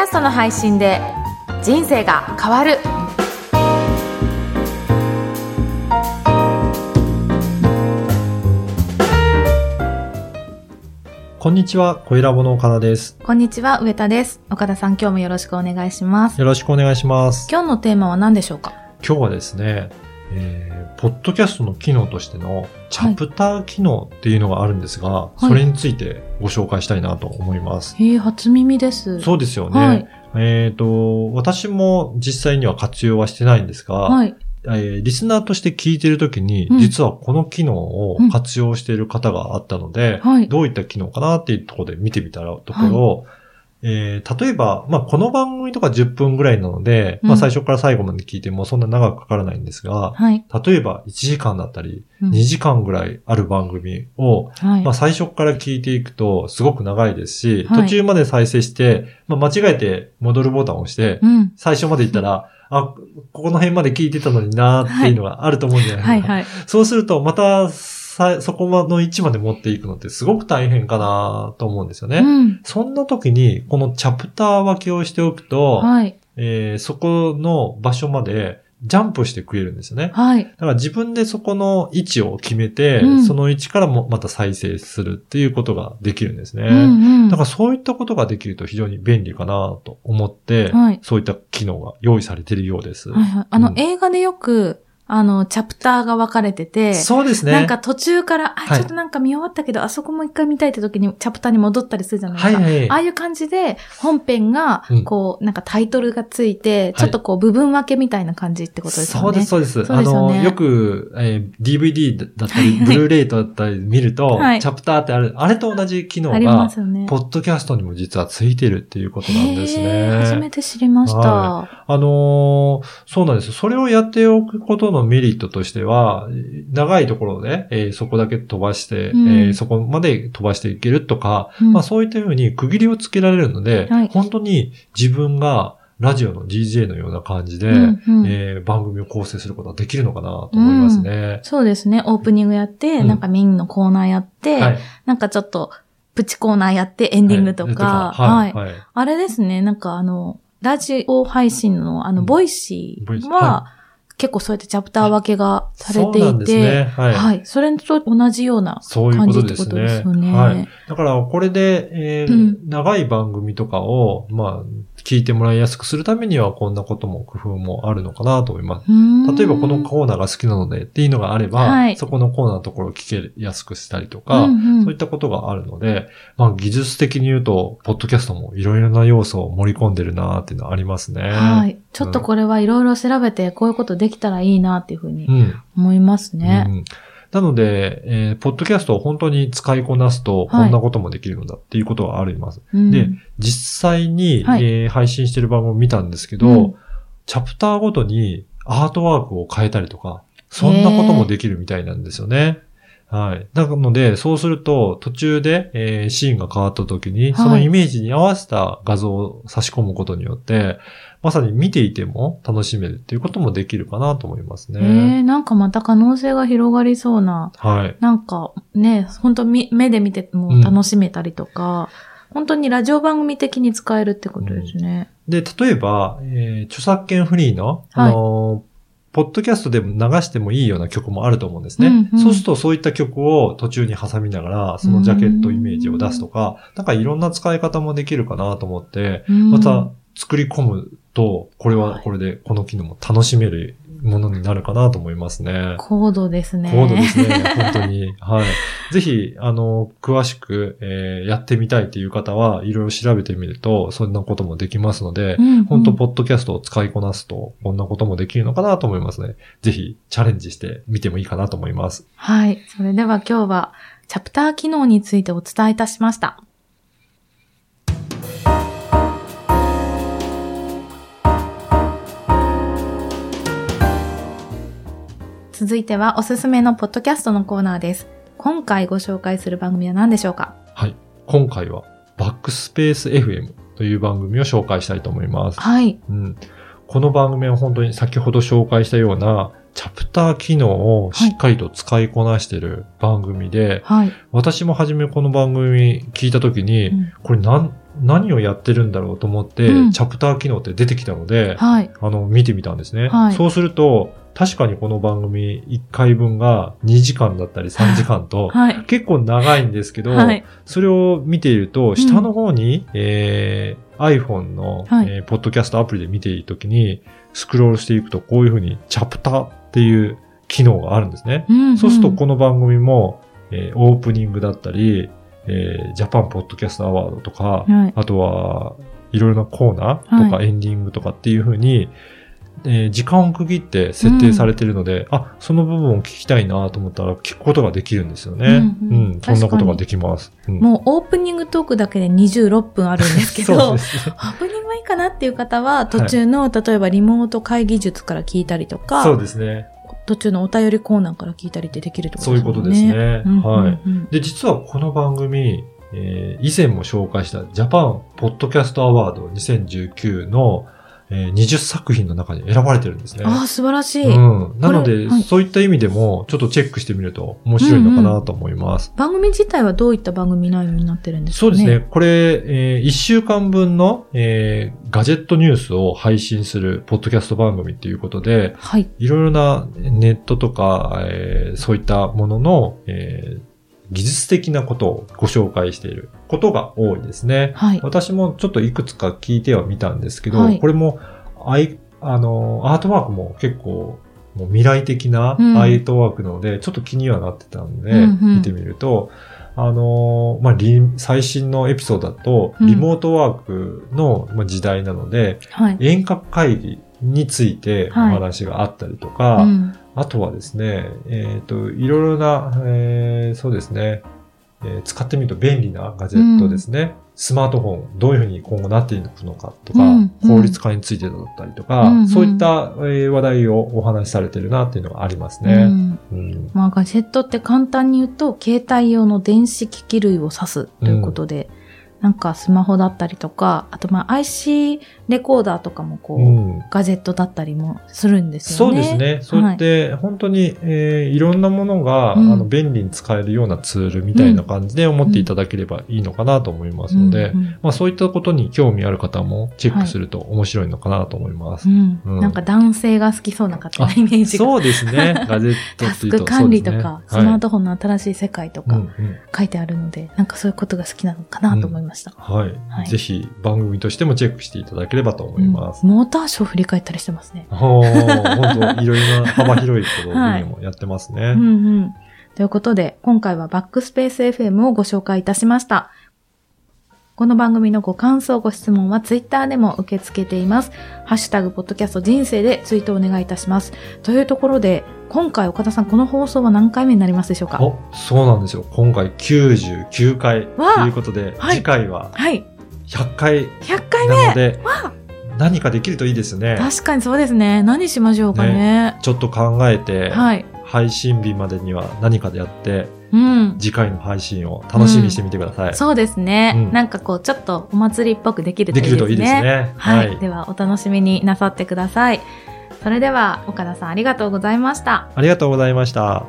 キャストの配信で人生が変わるこんにちは、小ラボの岡田です。こんにちは上田です岡田さん今日もよろしくお願いしますよろしくお願いします。今日のテーマは何でしょうか？今日はですね、えー、ポッドキャストの機能としてのチャプター機能っていうのがあるんですが、い。それについてご紹介したいなと思います。へえ初耳です。そうですよね。はい。えっ、と、私も実際には活用はしてないんですが、はい。えーリスナーとして聞いてるときに、うん。実はこの機能を活用している方があったので、はい。どういった機能かなっていうところで見てみたらところ、えー例えば、まあ、この番組とか10分ぐらいなので、まあ、うん最初から最後まで聞いてもそんな長くかからないんですが、はい、例えば1時間だったり、うん。2時間ぐらいある番組を、はい。まあ、最初から聞いていくとすごく長いですし、はい。途中まで再生して、まあ、間違えて戻るボタンを押して、うん。最初まで行ったら、あ、ここの辺まで聞いてたのになーっていうのがあると思うんじゃないですか。はいはい。そうすると、またさ、そこの位置まで持っていくのってすごく大変かなと思うんですよね。うんそんな時に、このチャプター分けをしておくと、はいえーそこの場所までジャンプしてくれるんですよね。はいだから自分でそこの位置を決めて、うんその位置からもまた再生するっていうことができるんですね。うんうんだからそういったことができると非常に便利かなと思って、はいそういった機能が用意されているようです。はいはい。あの、うん映画でよく、あの、チャプターが分かれてて、そうですね。なんか途中から、あ、はいちょっとなんか見終わったけど、あそこもう一回見たいって時にチャプターに戻ったりするじゃないですか。はいはい。ああいう感じで、本編がうん、こう、なんかタイトルがついて、ちょっとこう、部分分けみたいな感じってことですよね。そうです、そうです。そうですよねあの、よく、えー DVD だったり、はいはいブルーレイだったり見ると、はいチャプターってある、あれと同じ機能ありまが、すよね。ポッドキャストにも実はついてるっていうことなんですへー初めね。て知りました。はあのーそうなんです。それをやっておくことのメリットとしては、長いところで、えーそこだけ飛ばして、うんえーそこまで飛ばしていけるとか、うんまあそういったふうに区切りをつけられるので、はい本当に自分がラジオの DJ のような感じで、うんうんえー番組を構成することができるのかなと思いますね。そうですね。オープニングやって、うんなんかメインのコーナーやって、はい。なんかちょっと、プチコーナーやってエンディングとか、はい。はい。あれですね、なんかあの、ラジオ配信のあの、うん Voicy は、は結構そうやってチャプター分けがされていて、ね。はい。はい。それと同じようなそういう感じってことですね。よね。はい。だから、これで、えーうん長い番組とかを、まあ、聞いてもらいやすくするためには、こんなことも工夫もあるのかなと思います。例えば、このコーナーが好きなのでっていうのがあれば、はいそこのコーナーのところを聞けやすくしたりとか、うんうんそういったことがあるので、まあ、技術的に言うと、ポッドキャストもいろいろな要素を盛り込んでるなっていうのはありますね。はい。ちょっとこれはいろいろ調べて、こういうことできたらいいなっていうふうにうん。思いますね。うんなので、えーポッドキャストを本当に使いこなすと、こんなこともできるのだっていうことはあります。うんで、実際に、はいえー配信してる番組を見たんですけど、うんチャプターごとにアートワークを変えたりとか、そんなこともできるみたいなんですよね。はい。なので、そうすると、途中で、えーシーンが変わった時に、はいそのイメージに合わせた画像を差し込むことによって、まさに見ていても楽しめるっていうこともできるかなと思いますえね。ー、なんかまた可能性が広がりそうな、はい。なんかね、本当み目で見ても楽しめたりとか、本当にラジオ番組的に使えるってことですね。で、例えば、えー著作権フリーの、あのーポッドキャストでも流してもいいような曲もあると思うんですね。うんうん。そうするとそういった曲を途中に挟みながら、そのジャケットイメージを出すとか、なんかいろんな使い方もできるかなと思って、うん。また作り込むと、これはこれでこの機能も楽しめるものになるかなと思いますね。高度ですね。高度ですね。本当に。はい。ぜひ、あの、詳しく、えーやってみたいっていう方は、いろいろ調べてみると、そんなこともできますので、うんうん本当ポッドキャストを使いこなすと、こんなこともできるのかなと思いますね。ぜひ、チャレンジしてみてもいいかなと思います。はい。それでは今日は、チャプター機能についてお伝えいたしました。続いてはおすすめのポッドキャストのコーナーです。今回ご紹介する番組は何でしょうか？はい。今回は、バックスペース FM という番組を紹介したいと思います。はい。うん。この番組は本当に先ほど紹介したような、チャプター機能をしっかりと使いこなしている番組で、はい。私も初めこの番組聞いたときに、うんこれなん、何をやってるんだろうと思って、うんチャプター機能って出てきたので、はい。あの、見てみたんですね。はいそうすると、確かにこの番組1回分が2時間だったり 3時間と、はい。結構長いんですけど、はい。それを見ていると、下の方に、えー iPhone の、はいえーポッドキャストアプリで見ているときに、スクロールしていくと、こういうふうにチャプターっていう機能があるんですね。うんそうすると、この番組も、えーオープニングだったり、えージャパンポッドキャストアワードとか、はい。あとは、いろいろなコーナーとかはエンディングとかっていう風に、えー時間を区切って設定されているので、あ、その部分を聞きたいなと思ったら聞くことができるんですよね。うんううんん、そんなことができます。うんもうオープニングトークだけで26分あるんですけど、そうオです。ープニングはいいかなっていう方は、途中の、例えばリモート会議術から聞いたりとか、そうですね。途中のお便りコーナーから聞いたりってできるってことそういうことですね。うんはい。うんうんで、実はこの番組、えー以前も紹介したジャパンポッドキャストアワード2019の、えー20作品の中に選ばれてるんですね。ああ、素晴らしい。うん。なので、はいそういった意味でも、ちょっとチェックしてみると面白いのかなと思います。番組自体はどういった番組内容になってるんですかね？そうですね。。これ、え1週間分の、えーガジェットニュースを配信するポッドキャスト番組ということで、はい。いろいろなネットとか、えーそういったものの、えー技術的なことをご紹介していることが多いですね。はい。私もちょっといくつか聞いてはみたんですけど、はいこれもアイ、あの、アートワークも結構、もう未来的なうんアートワークなので、ちょっと気にはなってたんで、うんうん見てみると、あの、まあ、リ最新のエピソードだと、うんリモートワークのまあ時代なので、はい。遠隔会議についておはい。話があったりとか、うん。あとはですね、えっ、と、いろいろな、えーそうですね、えー使ってみると便利なガジェットですね。スマートフォン、どういうふうに今後なっていくのかとか、うんうん。効率化についてだったりとか、うんうん。そういった、えー話題をお話しされてるなっていうのがありますうね。ん。うん。まあ、ガジェットって簡単に言うと、携帯用の電子機器類を指すということで、なんかスマホだったりとか、あとまあ IC レコーダーとかもこう、うんガジェットだったりもするんですそうよね。ですね。そうやって、本当に、えーいろんなものが、うんあの便利に使えるようなツールみたいな感じで思っていただければいいのかなと思いますので、うんうんまあそういったことに興味ある方もチェックすると面白いのかなと思います。なんか男性が好きそうな方のイメージが。そうですね。ガジェットタっていうと。スク管理とか、ねスマートフォンの新しい世界とか書いてあるので、なんかそういうことが好きなのかなと思いました。はい、はいぜひ番組としてもチェックしていただければと思います。うんモーターショー振り返ったりしてますね。ほー本当いろいろな幅広いことをはいもやってますね。うんうん。ということで、今回はバックスペース FM をご紹介いたしました。この番組のご感想、ご質問はツイッターでも受け付けています。ハッシュタグ、ポッドキャスト人生でツイートお願いいたします。というところで、今回岡田さん、この放送は何回目になりますでしょうか？お、そうなんですよ。今回99回ということで、はい次回ははい。100回100回目なので、わ何かできるといいですね。確かにそうですね。何しましょうかね。ちょっと考えて、はい。配信日までには何かでやって、うん。次回の配信を楽しみにしてみてください。そうですね、うんなんかこう、ちょっとお祭りっぽくできるといいですね。できるといいですね。はい、では、お楽しみになさってください。それでは岡田さんありがとうございました。ありがとうございました。